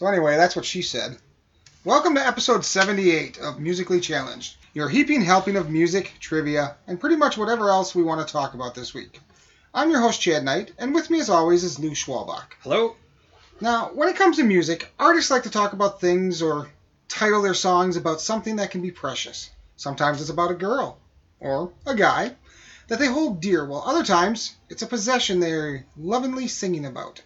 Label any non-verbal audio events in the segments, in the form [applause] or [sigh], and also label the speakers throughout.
Speaker 1: So anyway, that's what she said. Welcome to episode 78 of Musically Challenged, your heaping helping of music, trivia, and pretty much whatever else we want to talk about this week. I'm your host Chad Knight, and with me as always is Lou Schwalbach.
Speaker 2: Hello.
Speaker 1: Now, when it comes to music, artists like to talk about things or title their songs about something that can be precious. Sometimes it's about a girl or a guy that they hold dear, while other times it's a possession they're lovingly singing about.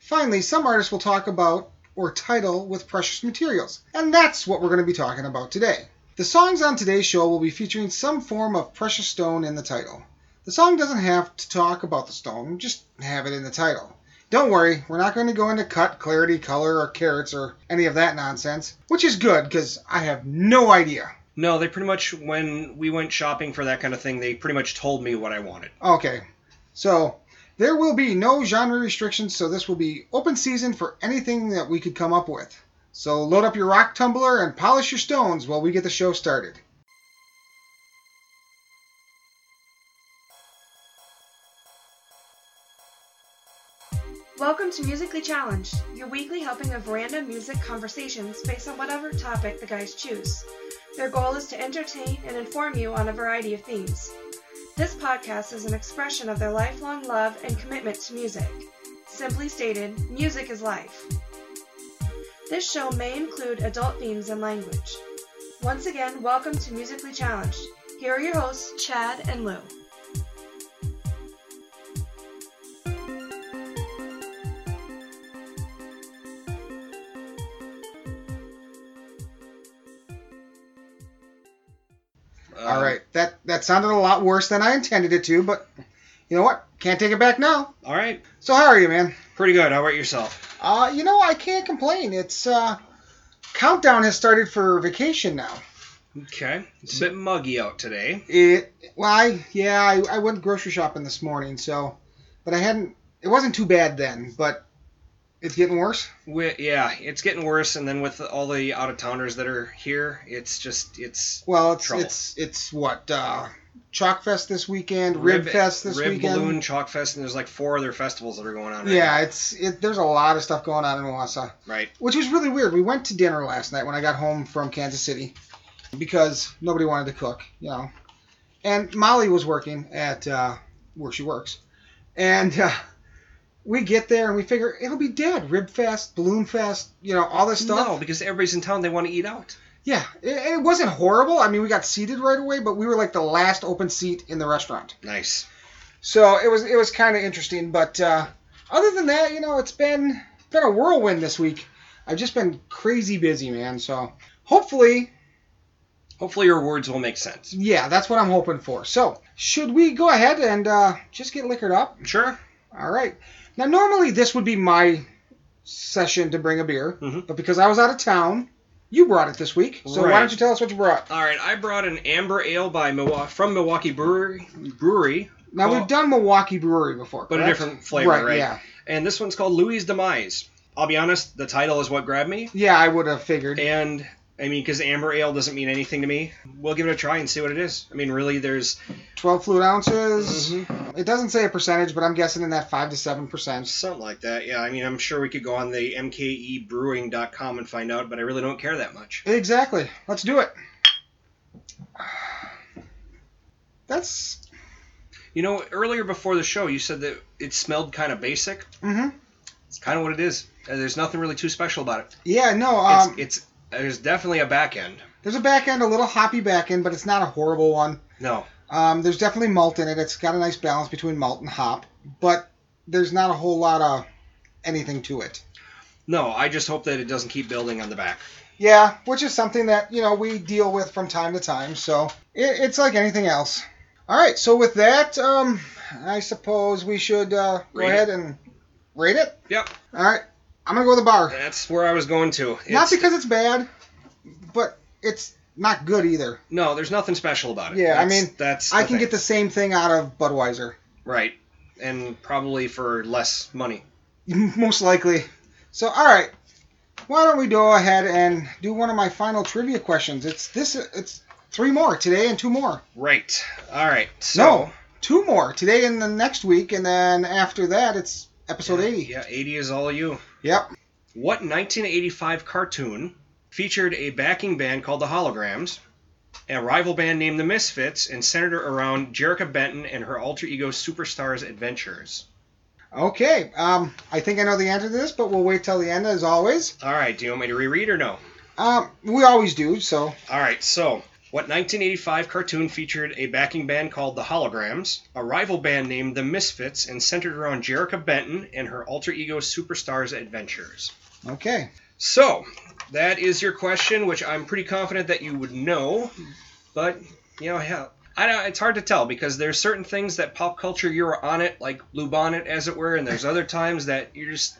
Speaker 1: Finally, some artists will talk about or title with precious materials, and that's what we're going to be talking about today. The songs on today's show will be featuring some form of precious stone in the title. The song doesn't have to talk about the stone, just have it in the title. Don't worry, we're not going to go into cut, clarity, color, or carats, or any of that nonsense, which is good because I have no idea.
Speaker 2: No, they pretty much when we went shopping for that kind of thing, they pretty much told me what I wanted.
Speaker 1: Okay, so there will be no genre restrictions, so this will be open season for anything that we could come up with. So load up your rock tumbler and polish your stones while we get the show started.
Speaker 3: Welcome to Musically Challenged, your weekly helping of random music conversations based on whatever topic the guys choose. Their goal is to entertain and inform you on a variety of themes. This podcast is an expression of their lifelong love and commitment to music. Simply stated, music is life. This show may include adult themes and language. Once again, welcome to Musically Challenged. Here are your hosts, Chad and Lou.
Speaker 1: That sounded a lot worse than I intended it to, but you know what? Can't take it back now.
Speaker 2: All right.
Speaker 1: So how are you, man?
Speaker 2: Pretty good. How about yourself?
Speaker 1: Uh, you know, I can't complain. It's uh, countdown has started for vacation now.
Speaker 2: Okay. It's a bit muggy out today.
Speaker 1: It well, I yeah, I, I went grocery shopping this morning, so but I hadn't. It wasn't too bad then, but it's getting worse.
Speaker 2: We, yeah, it's getting worse, and then with all the out of towners that are here, it's just it's
Speaker 1: Well, it's
Speaker 2: Trouble.
Speaker 1: it's it's what uh, Chalk Fest this weekend, Rib, Fest this
Speaker 2: Rib
Speaker 1: weekend.
Speaker 2: Balloon Chalk Fest, and there's like four other festivals that are going on. Right
Speaker 1: yeah, it's it. There's a lot of stuff going on in Wausau.
Speaker 2: Right.
Speaker 1: which was really weird. We went to dinner last night when I got home from Kansas City because nobody wanted to cook, you know. And Molly was working at uh, where she works, and uh, we get there and we figure it'll be dead. Rib Fest, Balloon Fest, you know, all this stuff.
Speaker 2: No, because everybody's in town. They want to eat out.
Speaker 1: Yeah, it, it wasn't horrible. I mean, we got seated right away, but we were like the last open seat in the restaurant.
Speaker 2: Nice.
Speaker 1: So it was it was kind of interesting. But uh, other than that, you know, it's been been a whirlwind this week. I've just been crazy busy, man. So hopefully,
Speaker 2: Hopefully your words will make sense.
Speaker 1: yeah, that's what I'm hoping for. So should we go ahead and uh, just get liquored up?
Speaker 2: Sure.
Speaker 1: All right. Now normally this would be my session to bring a beer,
Speaker 2: Mhm.
Speaker 1: but because I was out of town, you brought it this week. So why don't you tell us what you brought?
Speaker 2: All right. I brought an amber ale by Milwaukee from Milwaukee Brewery. Brewery.
Speaker 1: Now
Speaker 2: called-
Speaker 1: we've done Milwaukee Brewery before,
Speaker 2: But a different flavor, right?
Speaker 1: Yeah,
Speaker 2: and this one's called Louis' Demise. I'll be honest, the title is what grabbed me,
Speaker 1: yeah, I would have figured.
Speaker 2: and I mean, because amber ale doesn't mean anything to me. We'll give it a try and see what it is. I mean, really, there's
Speaker 1: 12 fluid ounces.
Speaker 2: Mhm.
Speaker 1: It doesn't say a percentage, but I'm guessing in that 5 to 7%.
Speaker 2: something like that. Yeah, I mean, I'm sure we could go on the mkebrewing.com and find out, but I really don't care that much.
Speaker 1: Exactly. Let's do it. That's.
Speaker 2: You know, earlier before the show, you said that it smelled kind of basic.
Speaker 1: Mm hmm.
Speaker 2: It's kind of what it is. Uh, There's nothing really too special about it.
Speaker 1: Yeah, no. Um,
Speaker 2: it's, it's there's definitely a back end.
Speaker 1: there's a back end, a little hoppy back end, but it's not a horrible one.
Speaker 2: No,
Speaker 1: Um, there's definitely malt in it. It's got a nice balance between malt and hop, but there's not a whole lot of anything to it.
Speaker 2: no. I just hope that it doesn't keep building on the back.
Speaker 1: Yeah, which is something that you know we deal with from time to time. So it, it's like anything else. All right, so with that, um, I suppose we should uh, go
Speaker 2: Rate it.
Speaker 1: ahead and rate it.
Speaker 2: Yep,
Speaker 1: All right, I'm gonna go with the bar.
Speaker 2: that's where I was going to.
Speaker 1: Not because it's bad, but it's not good either.
Speaker 2: No, there's nothing special about it.
Speaker 1: Yeah, I mean,
Speaker 2: that's
Speaker 1: I can
Speaker 2: thing.
Speaker 1: get the same thing out of Budweiser,
Speaker 2: right, and probably for less money. [laughs]
Speaker 1: most likely. So all right, why don't we go ahead and do one of my final trivia questions? It's this. It's three more today and two more.
Speaker 2: Right. All right. So,
Speaker 1: No, two more today and the next week, and then after that it's episode
Speaker 2: yeah,
Speaker 1: 80.
Speaker 2: Yeah, 80 is all you.
Speaker 1: Yep.
Speaker 2: What 1985 cartoon featured a backing band called the Holograms, a rival band named the Misfits, and centered around Jerrica Benton and her alter ego Superstars Adventures?
Speaker 1: Okay, um, I think I know the answer to this, but we'll wait till the end as always.
Speaker 2: All right, do you want me to reread or no?
Speaker 1: Um, we always do, so
Speaker 2: All right, so what 1985 cartoon featured a backing band called the Holograms, a rival band named the Misfits, and centered around Jerrica Benton and her alter ego Superstars Adventures?
Speaker 1: okay.
Speaker 2: So, that is your question, which I'm pretty confident that you would know, but you know, hell, I don't, it's hard to tell because there's certain things that pop culture you're on it, like Blue Bonnet, as it were, and there's other times that you're just.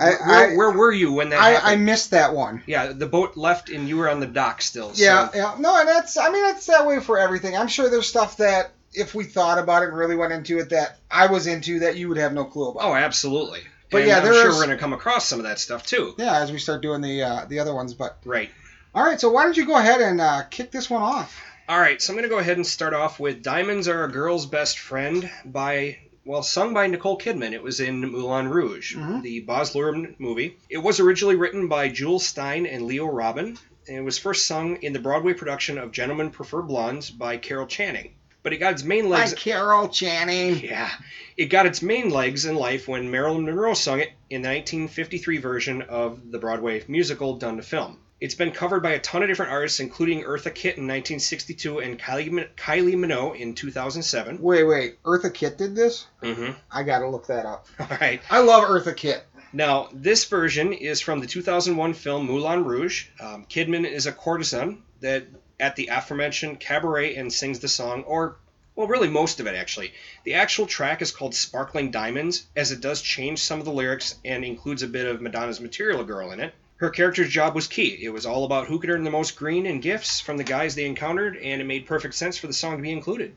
Speaker 1: I,
Speaker 2: where,
Speaker 1: I,
Speaker 2: where were you when that
Speaker 1: I, I missed that one.
Speaker 2: yeah, the boat left and you were on the dock still. so-
Speaker 1: Yeah, yeah. No, and that's I mean that's that way for everything. I'm sure there's stuff that if we thought about it and really went into it that I was into that you would have no clue about.
Speaker 2: Oh, absolutely.
Speaker 1: But
Speaker 2: And
Speaker 1: yeah,
Speaker 2: I'm sure
Speaker 1: is-
Speaker 2: we're going to come across some of that stuff too.
Speaker 1: Yeah, as we start doing the uh, the other ones, but
Speaker 2: Right.
Speaker 1: all right. So why don't you go ahead and uh, kick this one off?
Speaker 2: All right, so I'm going to go ahead and start off with Diamonds Are a Girl's Best Friend by, well, sung by Nicole Kidman. It was in Moulin Rouge,
Speaker 1: Mhm.
Speaker 2: the Baz Luhrmann movie. It was originally written by Jules Styne and Leo Robin, and it was first sung in the Broadway production of Gentlemen Prefer Blondes by Carol Channing. But it got its main legs.
Speaker 1: Hi, Carol Channing.
Speaker 2: Yeah, it got its main legs in life when Marilyn Monroe sung it in the 1953 version of the Broadway musical done to film. It's been covered by a ton of different artists, including Eartha Kitt in 1962 and Kylie, Min- Kylie Minogue in 2007.
Speaker 1: Wait, wait. Eartha Kitt did this?
Speaker 2: Mm-hmm.
Speaker 1: I gotta look that up. [laughs]
Speaker 2: All right.
Speaker 1: I love Eartha Kitt.
Speaker 2: Now, this version is from the 2001 film Moulin Rouge. Um, Kidman is a courtesan that at the aforementioned cabaret and sings the song, or well, really most of it actually. The actual track is called Sparkling Diamonds, as it does change some of the lyrics and includes a bit of Madonna's Material Girl in it. Her character's job was key. It was all about who could earn the most green and gifts from the guys they encountered, and it made perfect sense for the song to be included.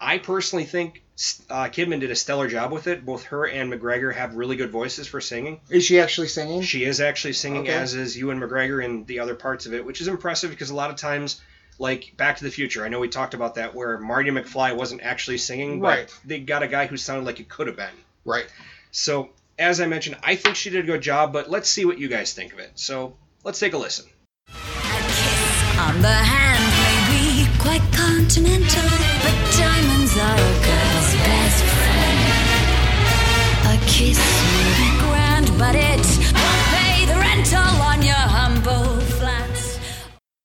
Speaker 2: I personally think uh, Kidman did a stellar job with it. Both her and McGregor have really good voices for singing.
Speaker 1: Is she actually singing?
Speaker 2: She is actually singing,
Speaker 1: Okay.
Speaker 2: as is Ewan McGregor in the other parts of it, which is impressive because a lot of times, like Back to the Future, I know we talked about that, where Marty McFly wasn't actually singing, but they got a guy who sounded like he could have been.
Speaker 1: Right.
Speaker 2: So, as I mentioned, I think she did a good job, but let's see what you guys think of it. So, let's take a listen.
Speaker 4: A kiss on the hand may be quite continental, but diamonds are a girl's best friend. A kiss may be grand, but it won't pay the rental on your humble flats.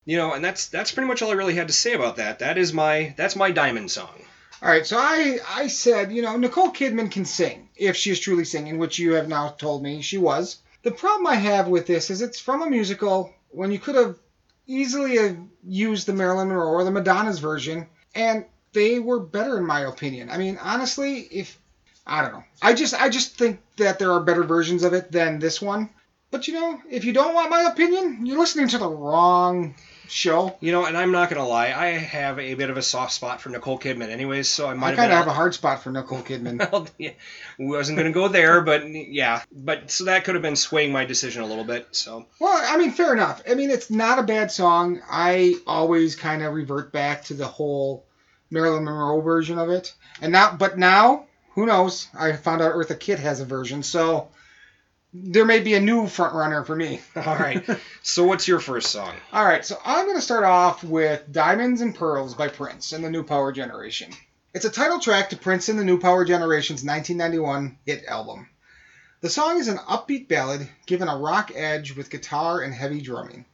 Speaker 2: You know, and that's that's pretty much all I really had to say about that. That is my that's my diamond song.
Speaker 1: All right, so I I said, you know, Nicole Kidman can sing if she is truly singing, which you have now told me she was. The problem I have with this is it's from a musical when you could have easily have used the Marilyn Monroe or the Madonna's version, and they were better in my opinion. I mean, honestly, if I don't know, I just I just think that there are better versions of it than this one. But you know, if you don't want my opinion, you're listening to the wrong show.
Speaker 2: You know, and I'm not gonna lie, I have a bit of a soft spot for Nicole Kidman, anyways. So I might
Speaker 1: I kind of have a hard spot for Nicole Kidman. [laughs]
Speaker 2: Well, yeah, wasn't to go there, but yeah, but so that could have been swaying my decision a little bit. So
Speaker 1: Well, I mean, fair enough. I mean, it's not a bad song. I always kind of revert back to the whole Marilyn Monroe version of it, and now, but now, who knows? I found out Eartha Kitt has a version, so there may be a new front runner for me. [laughs]
Speaker 2: all right, so what's your first song?
Speaker 1: All right, so I'm going to start off with Diamonds and Pearls by Prince and the New Power Generation. It's a title track to Prince and the New Power Generation's 1991 hit album. The song is an upbeat ballad given a rock edge with guitar and heavy drumming.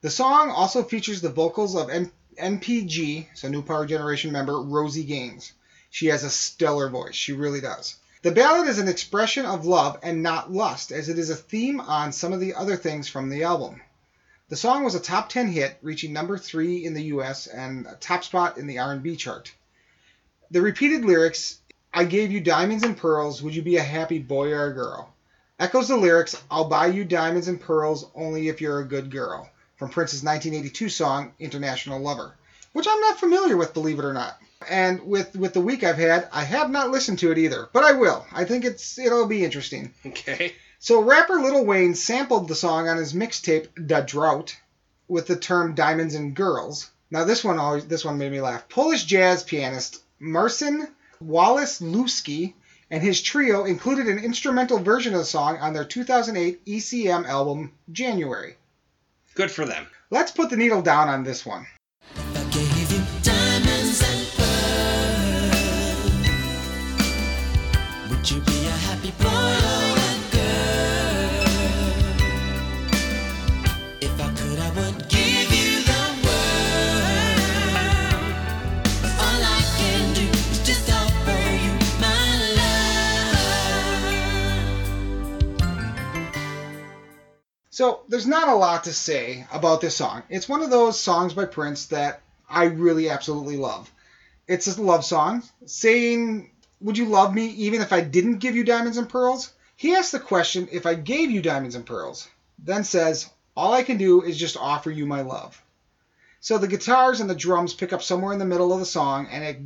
Speaker 1: The song also features the vocals of M- NPG, so New Power Generation member Rosie Gaines. She has a stellar voice, she really does. The ballad is an expression of love and not lust, as it is a theme on some of the other things from the album. The song was a top 10 hit, reaching number 3 in the US and a top spot in the R&B chart. The repeated lyrics, I gave you diamonds and pearls, would you be a happy boy or a girl? Echoes the lyrics, I'll buy you diamonds and pearls only if you're a good girl, from Prince's 1982 song International Lover, which I'm not familiar with, believe it or not. And with with the week I've had, I have not listened to it either, but I will. I think it's it'll be interesting.
Speaker 2: Okay,
Speaker 1: So rapper Lil Wayne sampled the song on his mixtape "The Drought" with the term "diamonds and girls." Now this one always this one made me laugh. Polish jazz pianist Marcin Wasilewski and his trio included an instrumental version of the song on their 2008 ECM album, January.
Speaker 2: Good for them.
Speaker 1: Let's put the needle down on this one. So, there's not a lot to say about this song. It's one of those songs by Prince that I really absolutely love. It's a love song saying, Would you love me even if I didn't give you diamonds and pearls? He asks the question, If I gave you diamonds and pearls, then says, All I can do is just offer you my love. So the guitars and the drums pick up somewhere in the middle of the song, and it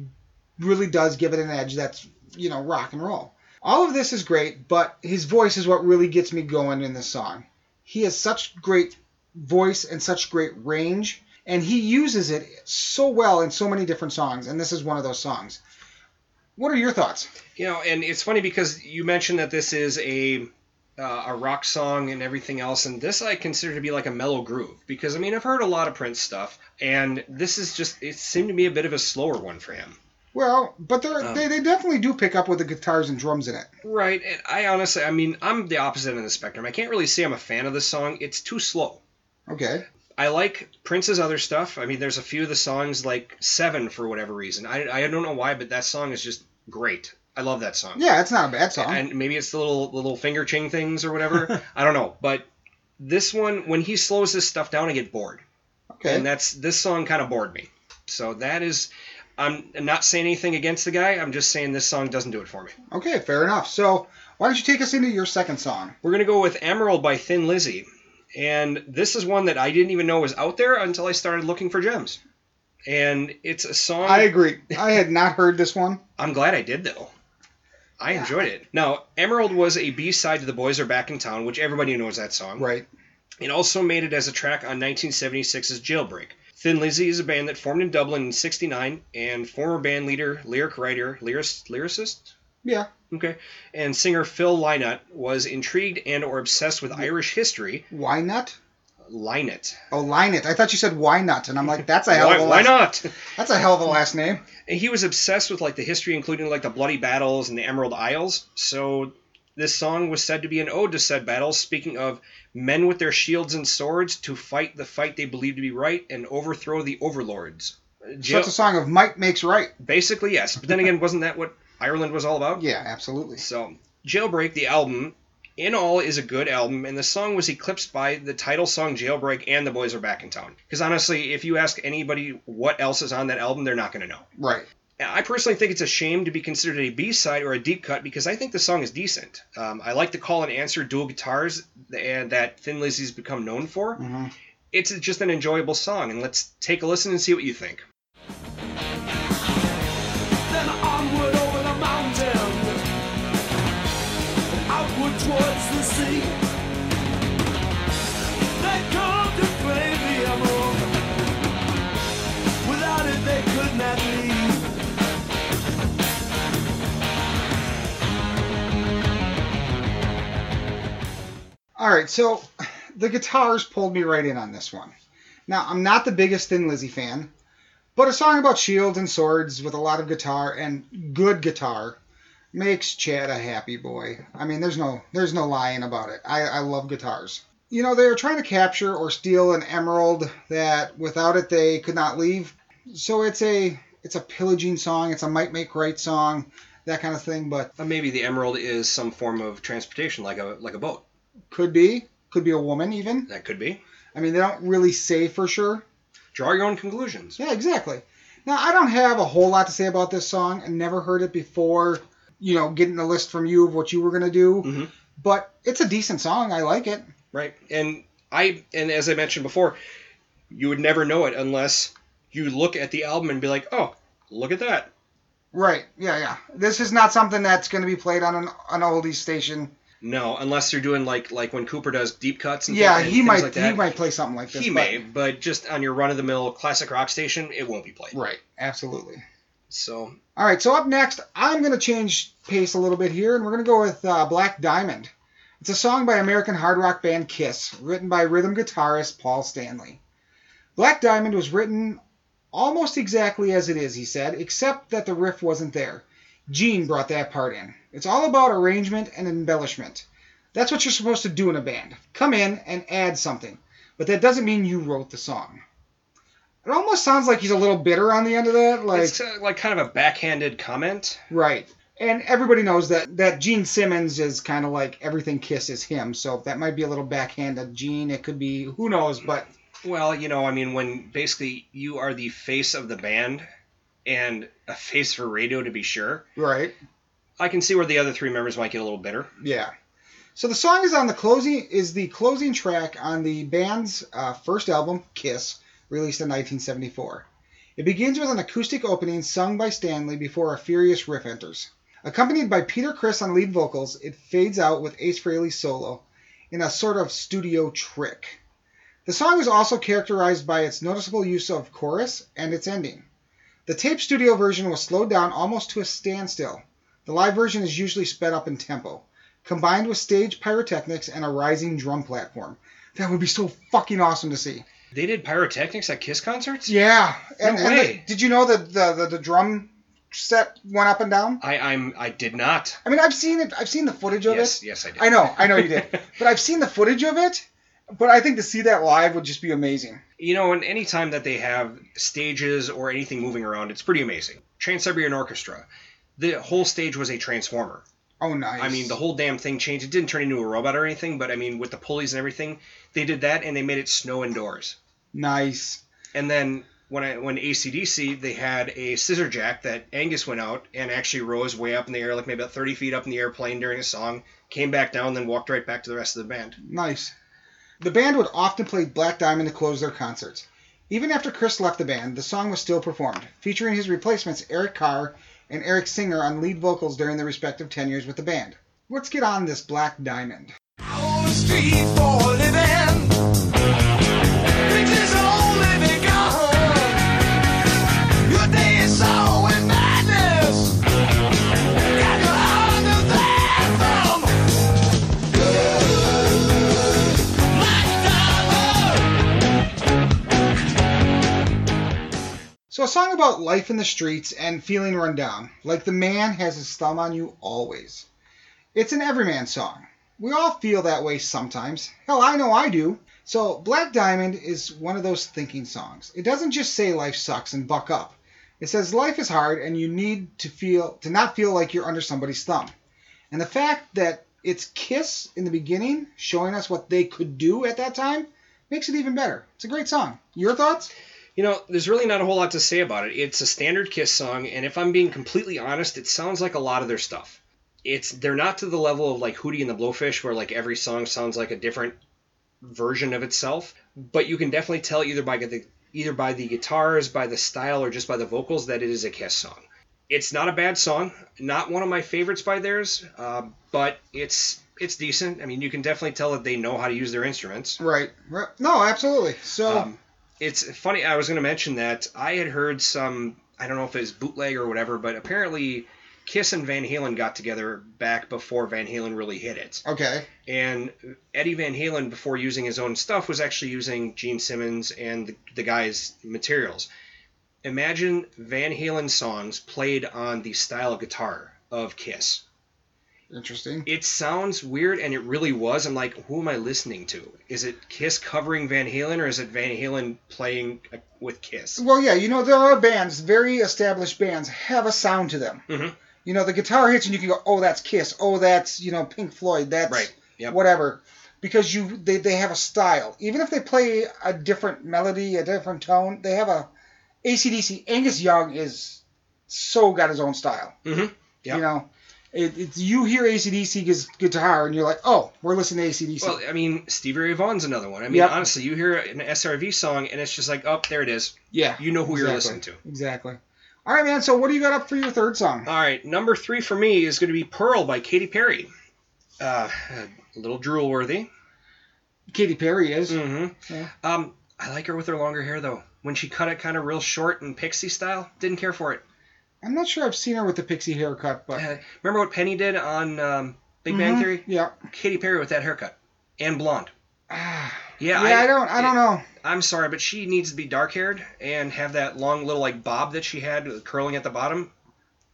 Speaker 1: really does give it an edge that's, you know, rock and roll. All of this is great, but his voice is what really gets me going in this song he has such great voice and such great range and he uses it so well in so many different songs and this is one of those songs what are your thoughts
Speaker 2: You know, and it's funny because you mentioned that this is a uh, a rock song and everything else, and this I consider to be like a mellow groove because I mean I've heard a lot of Prince stuff, and this is just it seemed to me a bit of a slower one for him.
Speaker 1: well but they're,
Speaker 2: Um.
Speaker 1: they, they definitely do pick up with the guitars and drums in it
Speaker 2: Right, and I honestly, I mean, I'm the opposite end of the spectrum. I can't really say I'm a fan of this song. It's too slow.
Speaker 1: okay
Speaker 2: I like Prince's other stuff. I mean, there's a few of the songs like Seven for whatever reason. I, I don't know why, but that song is just great. I love that song.
Speaker 1: yeah it's not a bad song
Speaker 2: And maybe it's the little little finger ching things or whatever. [laughs] I don't know, but this one, when he slows this stuff down, I get bored,
Speaker 1: okay
Speaker 2: and that's this song kind of bored me. So that is, I'm not saying anything against the guy. I'm just saying this song doesn't do it for me.
Speaker 1: okay fair enough so why don't you take us into your second song
Speaker 2: We're gonna go with Emerald by Thin Lizzy, and this is one that I didn't even know was out there until I started looking for gems. And it's a song.
Speaker 1: i agree i had not heard this one
Speaker 2: I'm glad I did though. I enjoyed it. Now, Emerald was a B-side to The Boys Are Back in Town, which everybody knows that song.
Speaker 1: right
Speaker 2: It also made it as a track on 1976's Jailbreak. Thin Lizzy is a band that formed in Dublin in 69, and former band leader, lyric writer, lyric, lyricist,
Speaker 1: yeah
Speaker 2: okay, and singer Phil Lynott was intrigued and or obsessed with Irish history.
Speaker 1: why not
Speaker 2: Lynott.
Speaker 1: oh line it i thought you said why not and i'm like that's a hell
Speaker 2: Why,
Speaker 1: of a
Speaker 2: why
Speaker 1: last,
Speaker 2: not? [laughs]
Speaker 1: that's a hell of a last name
Speaker 2: And he was obsessed with like the history, including like the bloody battles and the Emerald Isles. So this song was said to be an ode to said battles, speaking of men with their shields and swords to fight the fight they believe to be right and overthrow the overlords.
Speaker 1: so it's a song of might makes right
Speaker 2: basically, yes. But then again, wasn't that what Ireland was all about?
Speaker 1: Yeah, absolutely.
Speaker 2: So, Jailbreak, the album, in all, is a good album, and the song was eclipsed by the title song Jailbreak and The Boys Are Back in Town. Because honestly, if you ask anybody what else is on that album, they're not going to know.
Speaker 1: Right.
Speaker 2: I personally think it's a shame to be considered a B side or a deep cut because I think the song is decent. Um, I like the call and answer dual guitars and that Thin Lizzy's become known for.
Speaker 1: Mhm.
Speaker 2: It's just an enjoyable song, and let's take a listen and see what you think.
Speaker 1: All right, so the guitars pulled me right in on this one. Now, I'm not the biggest Thin Lizzy fan, but a song about shields and swords with a lot of guitar and good guitar makes Chad a happy boy. I mean, there's no there's no lying about it. I, I love guitars. You know, they were trying to capture or steal an emerald that without it they could not leave. So it's a it's a pillaging song. It's a might make right song, that kind of thing. But
Speaker 2: Uh, maybe the Emerald is some form of transportation, like a like a boat.
Speaker 1: could be could be a woman even.
Speaker 2: That could be.
Speaker 1: I mean, they don't really say for sure.
Speaker 2: Draw your own conclusions.
Speaker 1: Yeah, exactly. Now, I don't have a whole lot to say about this song. I never heard it before, you know, getting a list from you of what you were going to do.
Speaker 2: Mhm.
Speaker 1: But it's a decent song. I like it.
Speaker 2: Right. And I and as I mentioned before, you would never know it unless you look at the album and be like, "Oh, look at that."
Speaker 1: Right. Yeah, yeah. This is not something that's going to be played on an, an oldies station.
Speaker 2: No, unless you're doing like like when Cooper does deep cuts and,
Speaker 1: Yeah,
Speaker 2: thi- and
Speaker 1: he
Speaker 2: things
Speaker 1: might
Speaker 2: like that.
Speaker 1: he might play something like this.
Speaker 2: He
Speaker 1: but-
Speaker 2: may, but just on your run of the mill classic rock station, it won't be played.
Speaker 1: Right. Absolutely.
Speaker 2: So
Speaker 1: All right, so up next, I'm going to change pace a little bit here, and we're going to go with uh, Black Diamond. It's a song by American hard rock band Kiss, written by rhythm guitarist Paul Stanley. Black Diamond was written almost exactly as it is, he said, except that the riff wasn't there. Gene brought that part in. It's all about arrangement and embellishment. That's what you're supposed to do in a band. Come in and add something. But that doesn't mean you wrote the song. It almost sounds like he's a little bitter on the end of that. Like,
Speaker 2: it's uh, like kind of a backhanded comment.
Speaker 1: Right. And everybody knows that that Gene Simmons is kind of like everything Kiss is him, so that might be a little backhanded Gene. It could be who knows, but
Speaker 2: Well, you know, I mean, when basically you are the face of the band and a face for radio to be sure,
Speaker 1: right,
Speaker 2: I can see where the other three members might get a little bitter.
Speaker 1: yeah. So the song is on the closing is the closing track on the band's uh, first album, Kiss, released in 1974. It begins with an acoustic opening sung by Stanley before a furious riff enters. Accompanied by Peter Criss on lead vocals, it fades out with Ace Frehley's solo in a sort of studio trick. The song is also characterized by its noticeable use of chorus and its ending. The tape studio version was slowed down almost to a standstill. The live version is usually sped up in tempo, combined with stage pyrotechnics and a rising drum platform. That would be so fucking awesome to see.
Speaker 2: They did pyrotechnics at Kiss concerts?
Speaker 1: Yeah. And,
Speaker 2: No
Speaker 1: and
Speaker 2: way.
Speaker 1: the- did you know that the, the the drum set went up and down?
Speaker 2: I, I'm I did not.
Speaker 1: I mean, I've seen it. I've seen the footage of
Speaker 2: Yes,
Speaker 1: it.
Speaker 2: yes, I did.
Speaker 1: I know, I know you did. [laughs] but I've seen the footage of it. But I think to see that live would just be amazing.
Speaker 2: You know, and any time that they have stages or anything moving around, it's pretty amazing. Trans Siberian Orchestra, the whole stage was a transformer.
Speaker 1: Oh, nice.
Speaker 2: I mean, the whole damn thing changed. It didn't turn into a robot or anything, but I mean, with the pulleys and everything, they did that and they made it snow indoors.
Speaker 1: nice.
Speaker 2: And then when I when ACDC, they had a scissor jack that Angus went out and actually rose way up in the air, like maybe about 30 feet up in the air, playing during a song, came back down, then walked right back to the rest of the band.
Speaker 1: Nice. The band would often play Black Diamond to close their concerts. Even after Criss left the band, the song was still performed, featuring his replacements Eric Carr and Eric Singer on lead vocals during their respective tenures with the band. Let's get on this Black Diamond.
Speaker 5: So,
Speaker 1: a song about life in the streets and feeling run down, like the man has his thumb on you always. It's an everyman song. We all feel that way sometimes. Hell, I know I do. So, Black Diamond is one of those thinking songs. It doesn't just say life sucks and buck up. It says life is hard and you need to feel to not feel like you're under somebody's thumb. And the fact that it's Kiss in the beginning showing us what they could do at that time makes it even better. It's a great song. Your thoughts?
Speaker 2: You know, there's really not a whole lot to say about it. It's a standard Kiss song, and if I'm being completely honest, it sounds like a lot of their stuff. It's they're not to the level of like Hootie and the Blowfish, where like every song sounds like a different version of itself. But you can definitely tell either by the either by the guitars, by the style, or just by the vocals that it is a Kiss song. It's not a bad song, not one of my favorites by theirs, uh, but it's it's decent. I mean, you can definitely tell that they know how to use their instruments.
Speaker 1: Right. right. No, absolutely. So,
Speaker 2: Um, it's funny. I was going to mention that I had heard some. I don't know if it was bootleg or whatever, but apparently Kiss and Van Halen got together back before Van Halen really hit it.
Speaker 1: okay.
Speaker 2: And Eddie Van Halen, before using his own stuff, was actually using Gene Simmons and the, the guy's materials. Imagine Van Halen songs played on the style of guitar of Kiss.
Speaker 1: Interesting.
Speaker 2: It sounds weird, and it really was. I'm like, who am I listening to? Is it Kiss covering Van Halen, or is it Van Halen playing uh, with Kiss?
Speaker 1: Well, yeah, you know, there are bands, very established bands, have a sound to them.
Speaker 2: Mhm.
Speaker 1: You know, the guitar hits and you can go, oh, that's Kiss. Oh, that's, you know, Pink Floyd. That's
Speaker 2: Right. Yep.
Speaker 1: whatever. Because you they, they have a style. Even if they play a different melody, a different tone, they have a ACDC. Angus Young is so got his own style.
Speaker 2: Mhm. Yep.
Speaker 1: You know, it, it's you hear ACDC's guitar and you're like, oh, we're listening to ACDC.
Speaker 2: Well, I mean, Stevie Ray Vaughan's another one. I mean,
Speaker 1: Yep.
Speaker 2: honestly, you hear an SRV song, and it's just like, oh, there it is.
Speaker 1: yeah.
Speaker 2: You know who you're listening to.
Speaker 1: Exactly. All right, man. So what do you got up for your third song?
Speaker 2: All right, number three for me is going to be Pearl by Katy Perry. Uh, a little drool worthy.
Speaker 1: Katy Perry is.
Speaker 2: Mm-hmm.
Speaker 1: Yeah.
Speaker 2: Um, I like her with her longer hair though. When she cut it kind of real short and pixie style, didn't care for it.
Speaker 1: I'm not sure I've seen her with the pixie haircut, but
Speaker 2: Uh, remember what Penny did on um, Big Bang
Speaker 1: Mhm.
Speaker 2: Theory?
Speaker 1: Yeah.
Speaker 2: Katy Perry with that haircut and blonde.
Speaker 1: Ah,
Speaker 2: Yeah,
Speaker 1: yeah, I, don't. I don't know.
Speaker 2: I'm sorry, but she needs to be dark haired and have that long little like bob that she had curling at the bottom.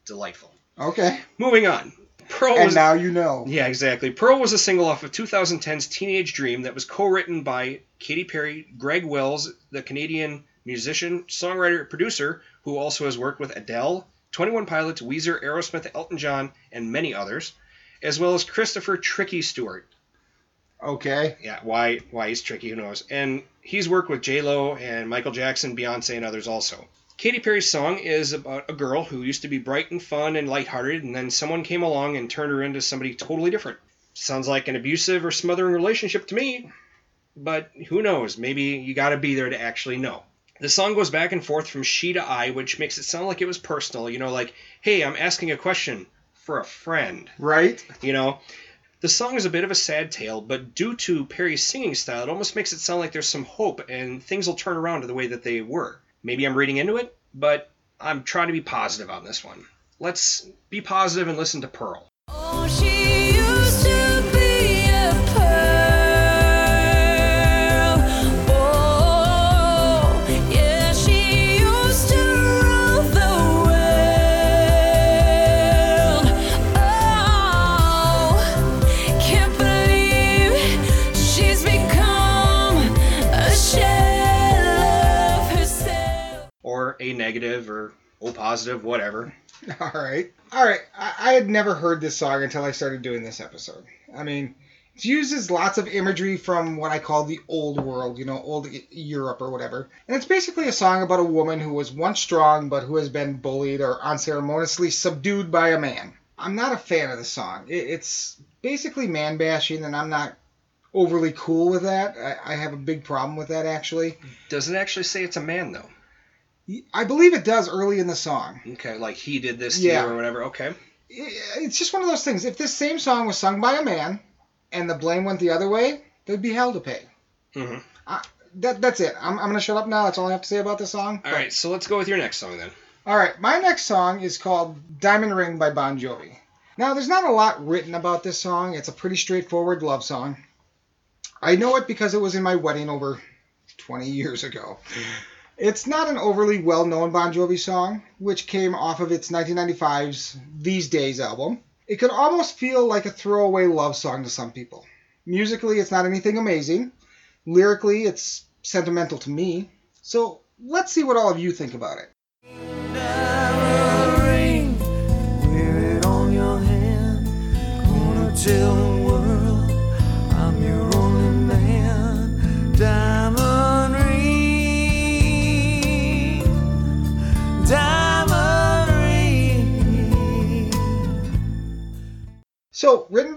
Speaker 2: Delightful.
Speaker 1: Okay.
Speaker 2: Moving on. Pearl
Speaker 1: And
Speaker 2: was
Speaker 1: now you know.
Speaker 2: yeah, exactly. Pearl was a single off of 2010's Teenage Dream that was co-written by Katy Perry, Greg Wells, the Canadian musician, songwriter, producer, who also has worked with Adele, 21 Pilots, Weezer, Aerosmith, Elton John, and many others, as well as Christopher Tricky Stewart.
Speaker 1: Okay.
Speaker 2: Yeah, why why he's tricky, who knows? And he's worked with J Lo and Michael Jackson, Beyonce, and others also. Katy Perry's song is about a girl who used to be bright and fun and lighthearted, and then someone came along and turned her into somebody totally different. Sounds like an abusive or smothering relationship to me, but who knows? Maybe you got to be there to actually know. The song goes back and forth from she to I, which makes it sound like it was personal. You know, like, hey, I'm asking a question for a friend
Speaker 1: Right.
Speaker 2: you know the song is a bit of a sad tale but due to perry's singing style it almost makes it sound like there's some hope and things will turn around to the way that they were maybe i'm reading into it but i'm trying to be positive on this one let's be positive and listen to pearl
Speaker 4: Oh, she
Speaker 2: negative or o positive whatever [laughs]
Speaker 1: All right. All right. I, I had never heard this song until I started doing this episode. I mean, it uses lots of imagery from what I call the old world, you know, old Europe or whatever. And it's basically a song about a woman who was once strong but who has been bullied or unceremoniously subdued by a man. I'm not a fan of the song. It, it's basically man bashing, and I'm not overly cool with that. I, I have a big problem with that, actually.
Speaker 2: does it actually say it's a man though
Speaker 1: I believe it does early in the song.
Speaker 2: okay like he did this to
Speaker 1: Yeah.
Speaker 2: you or whatever okay
Speaker 1: it's just one of those things. If this same song was sung by a man and the blame went the other way, there'd be hell to pay.
Speaker 2: hmm
Speaker 1: That that's it. I'm, I'm gonna shut up now. That's all I have to say about the song.
Speaker 2: all right so let's go with your next song then
Speaker 1: All right. My next song is called Diamond Ring by Bon Jovi. Now, there's not a lot written about this song. It's a pretty straightforward love song. I know it because it was in my wedding over 20 years ago. It's not an overly well known Bon Jovi song, which came off of its 1995's These Days album. It could almost feel like a throwaway love song to some people. Musically, it's not anything amazing. Lyrically, it's sentimental to me. So let's see what all of you think about it.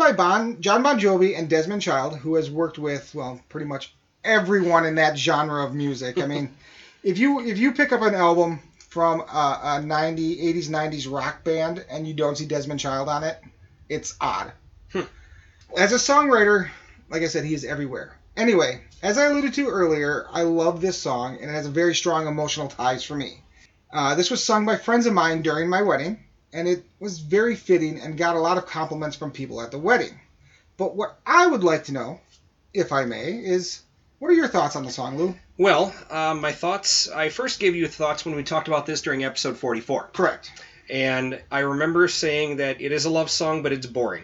Speaker 1: By bon, John Bon Jovi and Desmond Child, who has worked with, well, pretty much everyone in that genre of music. I mean, [laughs] if you if you pick up an album from a, a 90, 80s, 90s rock band and you don't see Desmond Child on it, it's odd.
Speaker 2: Hmm.
Speaker 1: As a songwriter, like I said, he is everywhere. Anyway, as I alluded to earlier, I love this song and it has a very strong emotional ties for me. Uh, this was sung by friends of mine during my wedding, and it was very fitting and got a lot of compliments from people at the wedding. But what I would like to know, if I may, is what are your thoughts on the song, Lou?
Speaker 2: Well, um, my thoughts. I first gave you thoughts when we talked about this during episode 44.
Speaker 1: Correct.
Speaker 2: And I remember saying that it is a love song, but it's boring.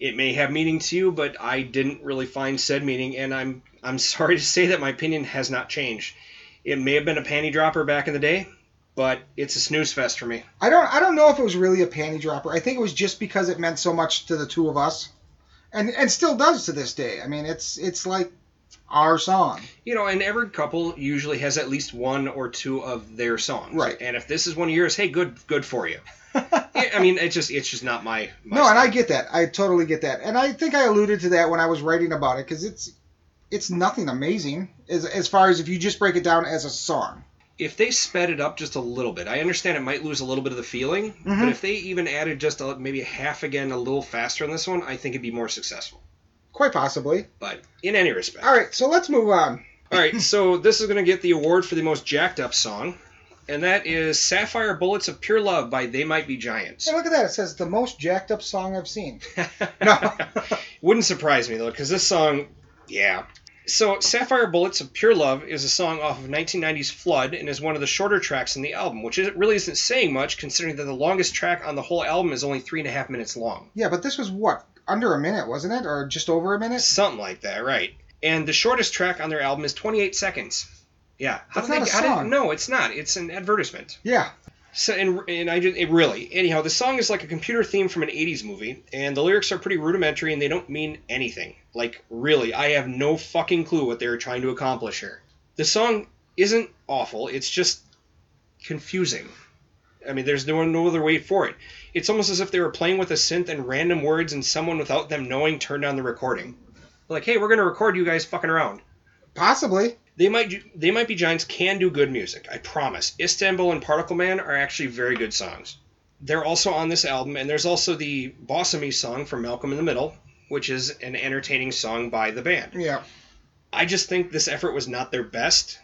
Speaker 2: It may have meaning to you, but I didn't really find said meaning, and I'm I'm [laughs] sorry to say that my opinion has not changed. It may have been a panty dropper back in the day, but it's a snooze fest for me.
Speaker 1: I don't I don't know if it was really a panty dropper. I think it was just because it meant so much to the two of us, and and still does to this day. I mean, it's it's like our song.
Speaker 2: You know, and every couple usually has at least one or two of their songs.
Speaker 1: Right.
Speaker 2: And if this is one of yours, hey, good good for you. [laughs] I mean, it's just it's just not my. my
Speaker 1: no, and. I get that. I totally get that. And I think I alluded to that when I was writing about it because it's it's nothing amazing as as far as if you just break it down as a song.
Speaker 2: If they sped it up just a little bit, I understand it might lose a little bit of the feeling,
Speaker 1: Mhm.
Speaker 2: but if they even added just a, maybe a half again, a little faster on this one, I think it'd be more successful.
Speaker 1: Quite possibly.
Speaker 2: But in any respect,
Speaker 1: All right, so let's move on. [laughs]
Speaker 2: all right. So this is going to get the award for the most jacked up song and that is Sapphire Bullets of Pure Love by They Might Be Giants.
Speaker 1: Hey, look at that. It says the most jacked up song I've seen. [laughs] No. [laughs]
Speaker 2: Wouldn't surprise me though, because this song, yeah. So Sapphire Bullets of Pure Love is a song off of 1990's Flood and is one of the shorter tracks in the album, which is, really isn't saying much considering that the longest track on the whole album is only three and a half minutes long.
Speaker 1: Yeah, but this was what? Under a minute, wasn't it? Or just over a minute?
Speaker 2: Something like that, right? And the shortest track on their album is 28 seconds. Yeah, how
Speaker 1: That's not
Speaker 2: they-
Speaker 1: a song.
Speaker 2: no, it's not. It's an advertisement.
Speaker 1: Yeah.
Speaker 2: So and, and I just it really anyhow the song is like a computer theme from an 80s movie and the lyrics are pretty rudimentary and they don't mean anything. Like really, I have no fucking clue what they're trying to accomplish here. The song isn't awful, it's just confusing. I mean, there's no no other way for it. It's almost as if they were playing with a synth and random words and someone without them knowing turned on the recording. Like, "Hey, we're going to record you guys fucking around."
Speaker 1: Possibly.
Speaker 2: They might they might be giants can do good music. I promise. Istanbul and Particle Man are actually very good songs. They're also on this album, and there's also the Boss of Me song from Malcolm in the Middle, which is an entertaining song by the band.
Speaker 1: Yeah.
Speaker 2: I just think this effort was not their best,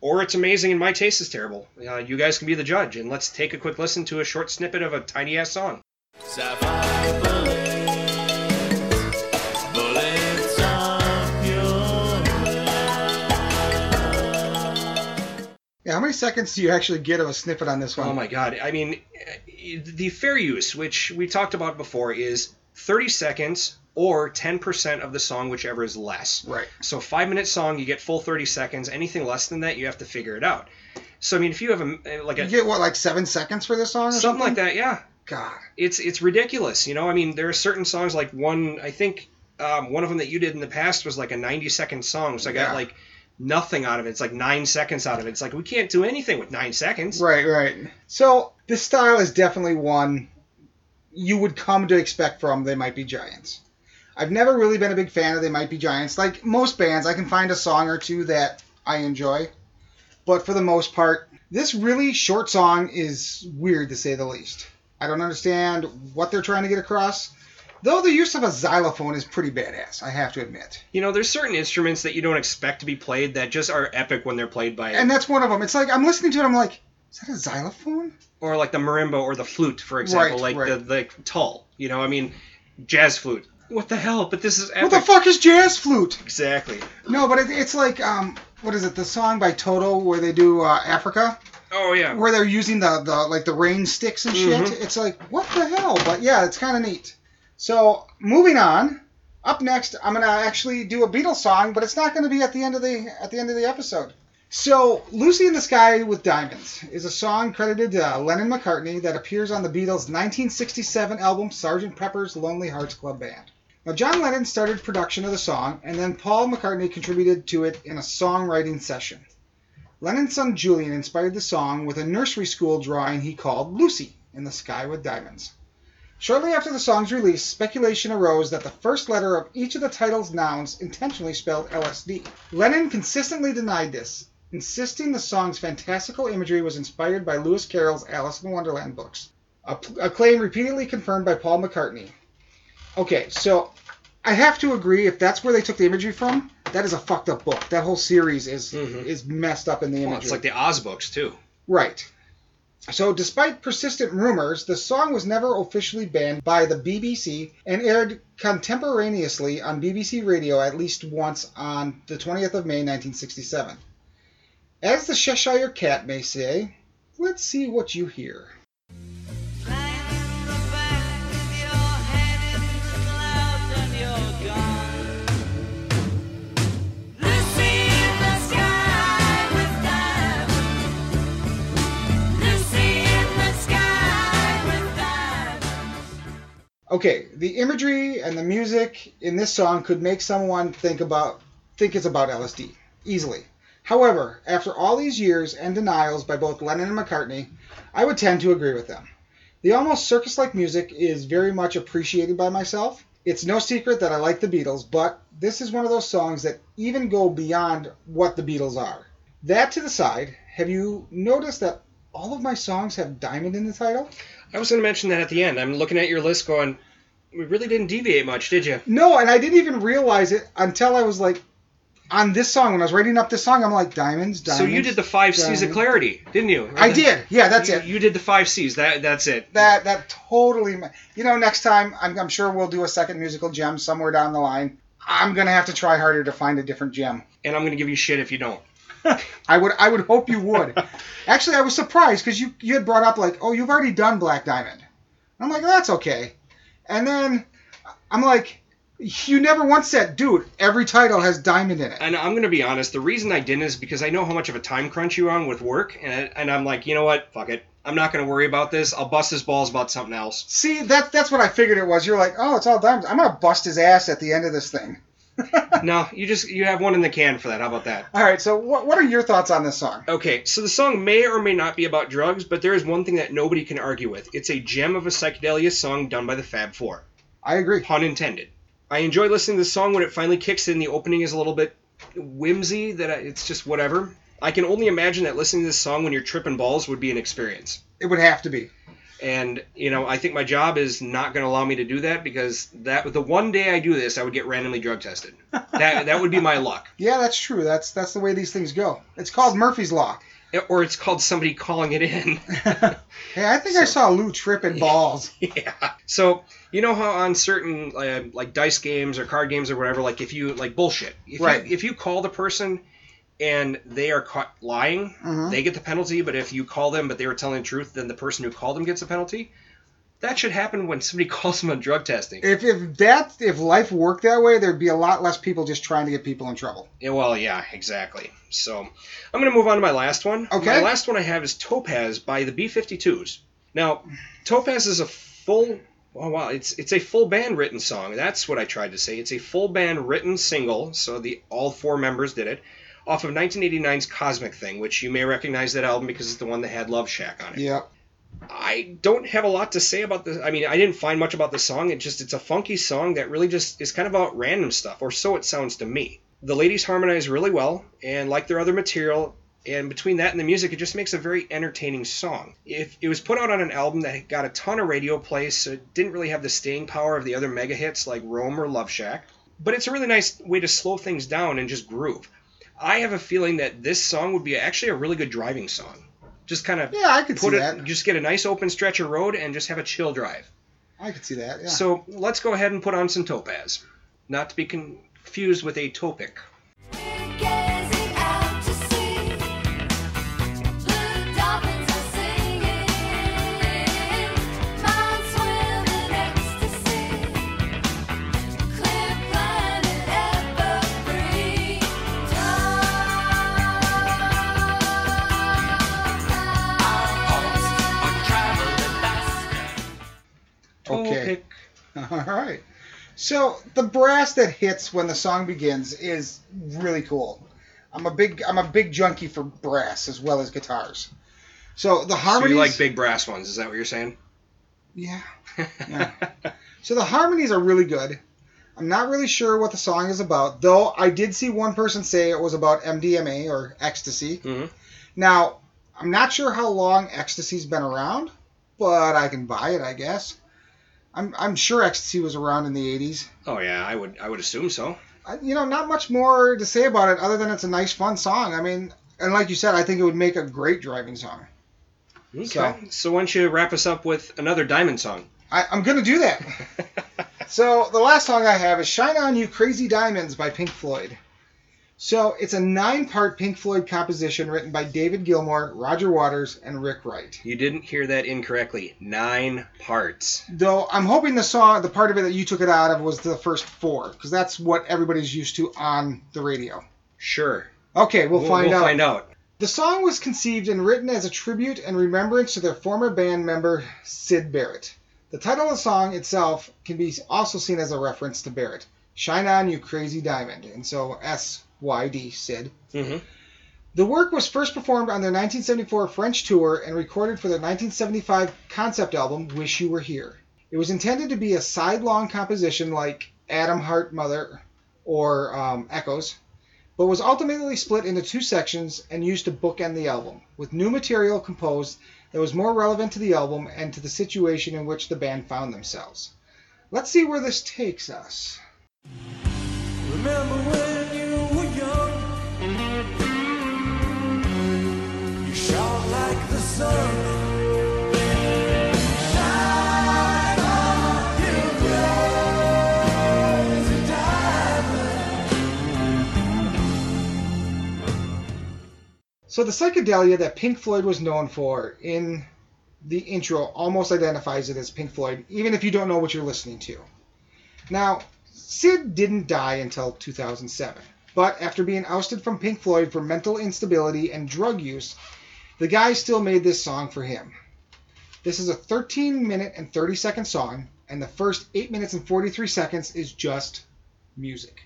Speaker 2: or it's amazing and my taste is terrible. Uh, you guys can be the judge, and let's take a quick listen to a short snippet of a tiny ass song.
Speaker 6: Sapphire
Speaker 1: Yeah, how many seconds do you actually get of a snippet on this one?
Speaker 2: Oh my god. I mean, the fair use, which we talked about before, is 30 seconds or 10% of the song, whichever is less.
Speaker 1: Right.
Speaker 2: So, five minute song, you get full 30 seconds. Anything less than that, you have to figure it out. So, I mean, if you have a like
Speaker 1: You get what, like seven seconds for this song or
Speaker 2: something
Speaker 1: something?
Speaker 2: like that, yeah,
Speaker 1: God.
Speaker 2: it's it's ridiculous. You know, I mean, there are certain songs like one. I think um, one of them that you did in the past was like a 90 second song. So I got
Speaker 1: Yeah.
Speaker 2: like nothing out of it. It's like nine seconds out of it. It's like we can't do anything with nine seconds.
Speaker 1: Right, right. So this style is definitely one you would come to expect from They Might Be Giants. I've never really been a big fan of They Might Be Giants. Like most bands, I can find a song or two that I enjoy. But for the most part, this really short song is weird to say the least. I don't understand what they're trying to get across. Though the use of a xylophone is pretty badass, I have to admit.
Speaker 2: You know, there's certain instruments that you don't expect to be played that just are epic when they're played by,
Speaker 1: And that's one of them. It's like I'm listening to it, I'm like, is that a xylophone?
Speaker 2: or like the marimba or the flute, for example,
Speaker 1: Right,
Speaker 2: like the the tull. You know, I mean, jazz flute. What the hell? But this is epic.
Speaker 1: What the fuck is jazz flute?
Speaker 2: Exactly.
Speaker 1: No, but it, it's like um, what is it? The song by Toto where they do uh, Africa,
Speaker 2: Oh yeah.
Speaker 1: where they're using the, the like the rain sticks and shit.
Speaker 2: Mhm.
Speaker 1: It's like what the hell? But yeah, it's kind of neat. So moving on. Up next, I'm gonna actually do a Beatles song, but it's not gonna be at the end of the at the end of the episode. So, "Lucy in the Sky with Diamonds" is a song credited to Lennon McCartney that appears on the Beatles' 1967 album "Sgt. Pepper's Lonely Hearts Club Band." Now, John Lennon started production of the song, and then Paul McCartney contributed to it in a songwriting session. Lennon's son Julian inspired the song with a nursery school drawing he called Lucy in the Sky with Diamonds. Shortly after the song's release, speculation arose that the first letter of each of the title's nouns intentionally spelled LSD. Lennon consistently denied this, insisting the song's fantastical imagery was inspired by Lewis Carroll's Alice in Wonderland books, a, a claim repeatedly confirmed by Paul McCartney. Okay, so I have to agree if that's where they took the imagery from, that is a fucked up book. That whole series is
Speaker 2: Mhm.
Speaker 1: is messed up in the imagery.
Speaker 2: Well, it's like the Oz books too.
Speaker 1: Right. So, despite persistent rumors, the song was never officially banned by the BBC and aired contemporaneously on BBC Radio at least once on the 20th of May 1967. As the Cheshire Cat may say, let's see what you hear. Okay, the imagery and the music in this song could make someone think about think it's about LSD easily. However, after all these years and denials by both Lennon and McCartney, I would tend to agree with them. The almost circus-like music is very much appreciated by myself. It's no secret that I like the Beatles, but this is one of those songs that even go beyond what the Beatles are. That to the side, have you noticed that all of my songs have diamond in the title?
Speaker 2: I was going to mention that at the end. I'm looking at your list, going, we really didn't deviate much, did you?
Speaker 1: No, and I didn't even realize it until I was like on this song when I was writing up this song, I'm like diamonds, diamonds.
Speaker 2: So you did the five C's of clarity, didn't you?
Speaker 1: I did. Yeah, that's
Speaker 2: you,
Speaker 1: it.
Speaker 2: You did the five C's. That that's it.
Speaker 1: That that totally. You know, next time I'm, I'm sure we'll do a second musical gem somewhere down the line. I'm gonna have to try harder to find a different gem.
Speaker 2: And I'm gonna give you shit if you don't. [laughs]
Speaker 1: I would I would hope you would. Actually, I was surprised because you you had brought up like, oh, you've already done Black Diamond. I'm like, that's okay. And then I'm like, you never once said, dude, every title has diamond in it.
Speaker 2: And I'm gonna be honest. The reason I didn't is because I know how much of a time crunch you're on with work, and and I'm like, you know what? Fuck it. I'm not gonna worry about this. I'll bust his balls about something else.
Speaker 1: See, that's that's what I figured it was. You're like, oh, it's all diamonds. I'm gonna bust his ass at the end of this thing.
Speaker 2: No, you just you have one in the can for that. How about that?
Speaker 1: All right. So, what what are your thoughts on this song?
Speaker 2: Okay, so the song may or may not be about drugs, but there is one thing that nobody can argue with. It's a gem of a psychedelia song done by the Fab Four.
Speaker 1: I agree.
Speaker 2: Pun intended. I enjoy listening to the song when it finally kicks in. The opening is a little bit whimsy, that I, it's just whatever. I can only imagine that listening to this song when you're tripping balls would be an experience.
Speaker 1: It would have to be.
Speaker 2: And you know, I think my job is not going to allow me to do that because that the one day I do this, I would get randomly drug tested. that that would be my luck. [laughs]
Speaker 1: Yeah, that's true. That's that's the way these things go. It's called Murphy's Law.
Speaker 2: Or it's called somebody calling it in. [laughs]
Speaker 1: Hey, I think I saw Lou tripping [laughs] balls.
Speaker 2: yeah. So you know how on certain uh, like dice games or card games or whatever, like if you like bullshit, if
Speaker 1: Right.
Speaker 2: you, if you call the person and they are caught lying,
Speaker 1: Mhm.
Speaker 2: they get the penalty. But if you call them but they were telling the truth, then the person who called them gets a penalty. That should happen when somebody [laughs] calls them on drug testing.
Speaker 1: If if that if life worked that way, there'd be a lot less people just trying to get people in trouble.
Speaker 2: Yeah, well, yeah, exactly. So I'm going to move on to my last one.
Speaker 1: Okay.
Speaker 2: My last one I have is Topaz by the B52s. Now, Topaz is a full. Oh wow, it's it's a full band written song. That's what I tried to say. It's a full band written single. So the all four members did it off of 1989's Cosmic Thing, which you may recognize that album because it's the one that had Love Shack on it.
Speaker 1: Yep.
Speaker 2: I don't have a lot to say about this. I mean, I didn't find much about the song. It just it's a funky song that really just is kind of about random stuff, or so it sounds to me. The ladies harmonize really well, and like their other material, and between that and the music, it just makes a very entertaining song. If it was put out on an album that got a ton of radio plays, so it didn't really have the staying power of the other mega hits like Roam or Love Shack, but it's a really nice way to slow things down and just groove. I have a feeling that this song would be actually a really good driving song. Just kind of
Speaker 1: Yeah, I could see
Speaker 2: put it,
Speaker 1: that.
Speaker 2: just get a nice open stretch of road and just have a chill drive.
Speaker 1: I could see that. Yeah.
Speaker 2: So let's go ahead and put on some Topaz, not to be confused with a Topic. [laughs]
Speaker 1: All right. So the brass that hits when the song begins is really cool. I'm a big I'm a big junkie for brass as well as guitars. So the
Speaker 2: So
Speaker 1: harmonies.
Speaker 2: you like big brass ones? Is that what you're saying?
Speaker 1: Yeah. [laughs] Yeah. So the harmonies are really good. I'm not really sure what the song is about, though I did see one person say it was about MDMA or ecstasy.
Speaker 2: Mhm.
Speaker 1: Now, I'm not sure how long ecstasy's been around, but I can buy it, I guess. I'm, I'm sure ecstasy was around in the 80s.
Speaker 2: Oh yeah, I would I would assume so.
Speaker 1: I, you know, not much more to say about it other than it's a nice, fun song. I mean, and like you said, I think it would make a great driving song.
Speaker 2: Okay.
Speaker 1: So-
Speaker 2: So, why don't you wrap us up with another Diamond song?
Speaker 1: I, I'm going to do that. [laughs] So the last song I have is "Shine On You Crazy Diamonds" by Pink Floyd. So it's a nine-part Pink Floyd composition written by David Gilmour, Roger Waters, and Rick Wright.
Speaker 2: you didn't hear that incorrectly. Nine parts.
Speaker 1: Though I'm hoping the song, the part of it that you took it out of, was the first four, because that's what everybody's used to on the radio.
Speaker 2: Sure.
Speaker 1: Okay, we'll, find out.
Speaker 2: we'll
Speaker 1: out.
Speaker 2: find out.
Speaker 1: The song was conceived and written as a tribute and remembrance to their former band member Syd Barrett. The title of the song itself can be also seen as a reference to Barrett. Shine on, you crazy diamond. And so S Y D, Syd.
Speaker 2: hmm
Speaker 1: The work was first performed on their 1974 French tour and recorded for their 1975 concept album, Wish You Were Here. It was intended to be a sidelong composition like Atom Heart Mother or um, Echoes, but was ultimately split into two sections and used to bookend the album, with new material composed that was more relevant to the album and to the situation in which the band found themselves. Let's see where this takes us. So the psychedelia that Pink Floyd was known for in the intro almost identifies it as Pink Floyd, even if you don't know what you're listening to. Now, Syd didn't die until 2007, but after being ousted from Pink Floyd for mental instability and drug use, the guy still made this song for him. This is a 13 minute and 30 second song, and the first 8 minutes and 43 seconds is just music.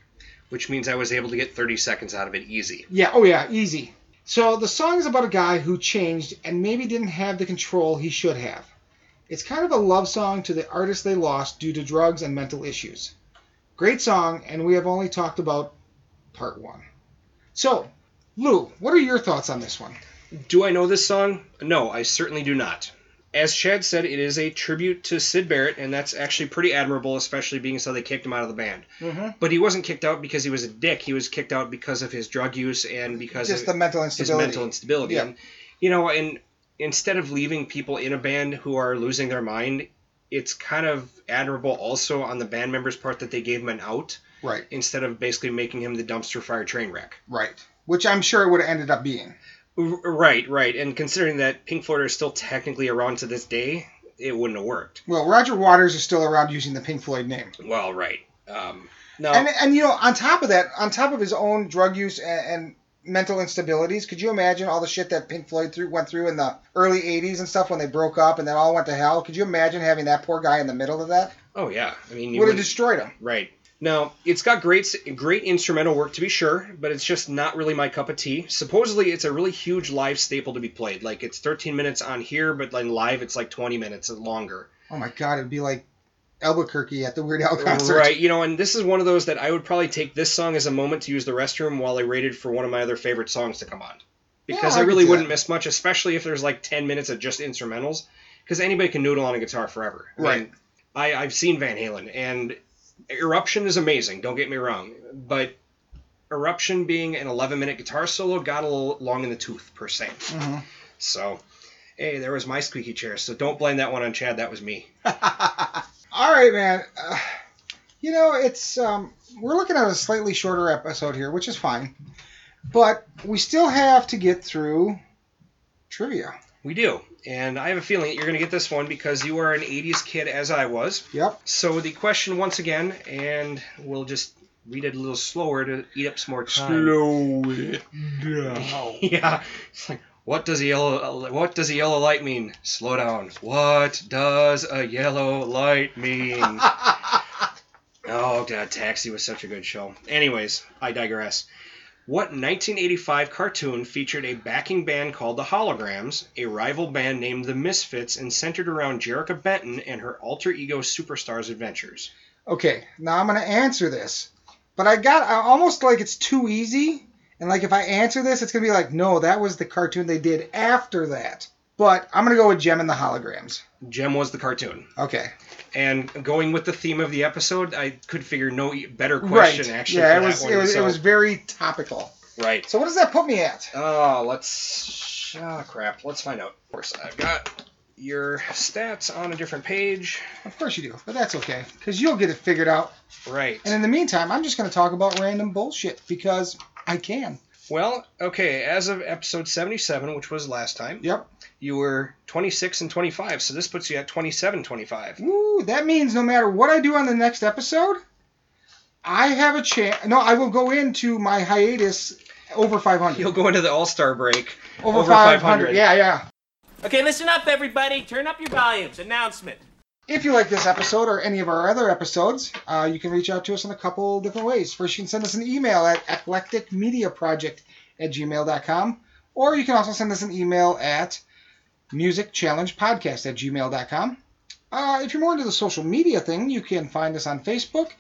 Speaker 2: Which means I was able to get 30 seconds out of it easy.
Speaker 1: Yeah, oh yeah, easy. So the song is about a guy who changed and maybe didn't have the control he should have. It's kind of a love song to the artist they lost due to drugs and mental issues. Great song, and we have only talked about part one. So, Lou, what are your thoughts on this one?
Speaker 2: Do I know this song? No, I certainly do not. As Chad said, it is a tribute to Syd Barrett, and that's actually pretty admirable, especially being so they kicked him out of the band.
Speaker 1: Mm-hmm.
Speaker 2: But he wasn't kicked out because he was a dick. He was kicked out because of his drug use and because
Speaker 1: Just
Speaker 2: of
Speaker 1: the mental instability.
Speaker 2: his mental instability.
Speaker 1: Yeah.
Speaker 2: And, you know, and instead of leaving people in a band who are losing their mind, it's kind of admirable also on the band members' part that they gave him an out
Speaker 1: Right,
Speaker 2: instead of basically making him the dumpster fire train wreck.
Speaker 1: right. Which I'm sure it would have ended up being.
Speaker 2: Right, right. And considering that Pink Floyd are still technically around to this day, it wouldn't have worked.
Speaker 1: Well, Roger Waters is still around using the Pink Floyd name.
Speaker 2: Well, right. Um, no,
Speaker 1: And and you know, on top of that, on top of his own drug use and, and mental instabilities, could you imagine all the shit that Pink Floyd through, went through in the early '80s and stuff when they broke up and then all went to hell? Could you imagine having that poor guy in the middle of that?
Speaker 2: oh yeah. I mean, you
Speaker 1: Would have destroyed him.
Speaker 2: right. Now, it's got great great instrumental work to be sure, but it's just not really my cup of tea. Supposedly, it's a really huge live staple to be played. Like it's 13 minutes on here, but then live it's like 20 minutes longer.
Speaker 1: Oh my God, it'd be like Albuquerque at the Weird Al concert.
Speaker 2: Right, you know, and this is one of those that I would probably take this song as a moment to use the restroom while I waited for one of my other favorite songs to come on. Because
Speaker 1: Yeah, I
Speaker 2: I really wouldn't
Speaker 1: that.
Speaker 2: miss much, especially if there's like 10 minutes of just instrumentals. Because anybody can noodle on a guitar forever. I
Speaker 1: Right.
Speaker 2: mean, I, I've seen Van Halen, and Eruption is amazing, don't get me wrong. But Eruption being an 11 minute guitar solo got a little long in the tooth, per se.
Speaker 1: Mhm.
Speaker 2: So, hey, there was my squeaky chair. So don't blame that one on Chad, that was me. [laughs]
Speaker 1: all right, man. Uh, you know, it's um, we're looking at a slightly shorter episode here, which is fine, but we still have to get through trivia.
Speaker 2: We do. And I have a feeling that you're going to get this one because you are an 80s kid as I was.
Speaker 1: Yep.
Speaker 2: So the question once again, and we'll just read it a little slower to eat up some more time.
Speaker 1: Slow it down. [laughs]
Speaker 2: yeah. It's like, what does a yellow what does a yellow light mean? Slow down. What does a yellow light mean? [laughs] oh, God, Taxi was such a good show. Anyways, I digress. What 1985 cartoon featured a backing band called the Holograms, a rival band named the Misfits, and centered around Jerrica Benton and her alter ego Superstar's adventures?
Speaker 1: Okay, now I'm gonna answer this, but I got I almost like it's too easy, and like if I answer this, it's gonna be like, no, that was the cartoon they did after that. But I'm gonna go with Jem and the Holograms.
Speaker 2: Jem was the cartoon.
Speaker 1: Okay.
Speaker 2: And going with the theme of the episode, I could figure no better question
Speaker 1: right.
Speaker 2: actually.
Speaker 1: yeah, it was
Speaker 2: one,
Speaker 1: it was
Speaker 2: so-
Speaker 1: it was very topical.
Speaker 2: right.
Speaker 1: So what does that put me at?
Speaker 2: Oh, let's. Oh, crap. Let's find out. Of course, I've got your stats on a different page.
Speaker 1: Of course you do, but that's okay, because you'll get it figured out.
Speaker 2: Right.
Speaker 1: And in the meantime, I'm just gonna talk about random bullshit because I can.
Speaker 2: Well, okay, as of episode 77, which was last time,
Speaker 1: Yep.
Speaker 2: you were 26 and 25, so this puts you at 27 25.
Speaker 1: Woo, that means no matter what I do on the next episode, I have a chance. No, I will go into my hiatus over 500.
Speaker 2: You'll go into the All Star break.
Speaker 1: over,
Speaker 2: over
Speaker 1: 500.
Speaker 2: 500.
Speaker 1: Yeah, yeah.
Speaker 7: Okay, listen up, everybody. Turn up your volumes. Announcement.
Speaker 1: If you like this episode or any of our other episodes, uh, you can reach out to us in a couple different ways. First, you can send us an email at eclecticmediaproject at gmail.com, or you can also send us an email at musicchallengepodcast at gmail.com. Uh, if you're more into the social media thing, you can find us on Facebook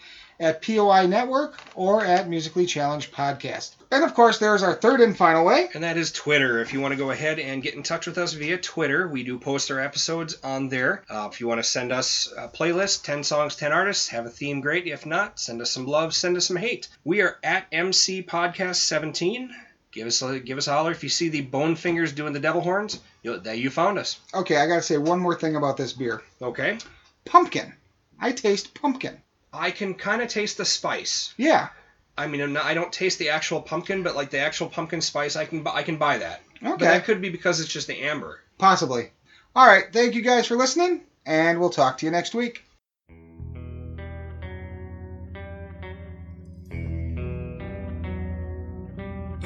Speaker 1: at POI Network or at Musically Challenged Podcast. And of course, there's our third and final way.
Speaker 2: And that is Twitter. If you want to go ahead and get in touch with us via Twitter, we do post our episodes on there. Uh, if you want to send us a playlist, 10 songs, 10 artists, have a theme, great. If not, send us some love, send us some hate. We are at MC Podcast 17. Give us a give us a holler if you see the bone fingers doing the devil horns. You that you found us.
Speaker 1: Okay, I gotta say one more thing about this beer.
Speaker 2: Okay.
Speaker 1: Pumpkin. I taste pumpkin.
Speaker 2: I can kind of taste the spice.
Speaker 1: Yeah.
Speaker 2: I mean, I'm not, I don't taste the actual pumpkin, but like the actual pumpkin spice, I can I can buy that. But
Speaker 1: Okay.
Speaker 2: that could be because it's just the amber.
Speaker 1: Possibly. All right. Thank you guys for listening, and we'll talk to you next week.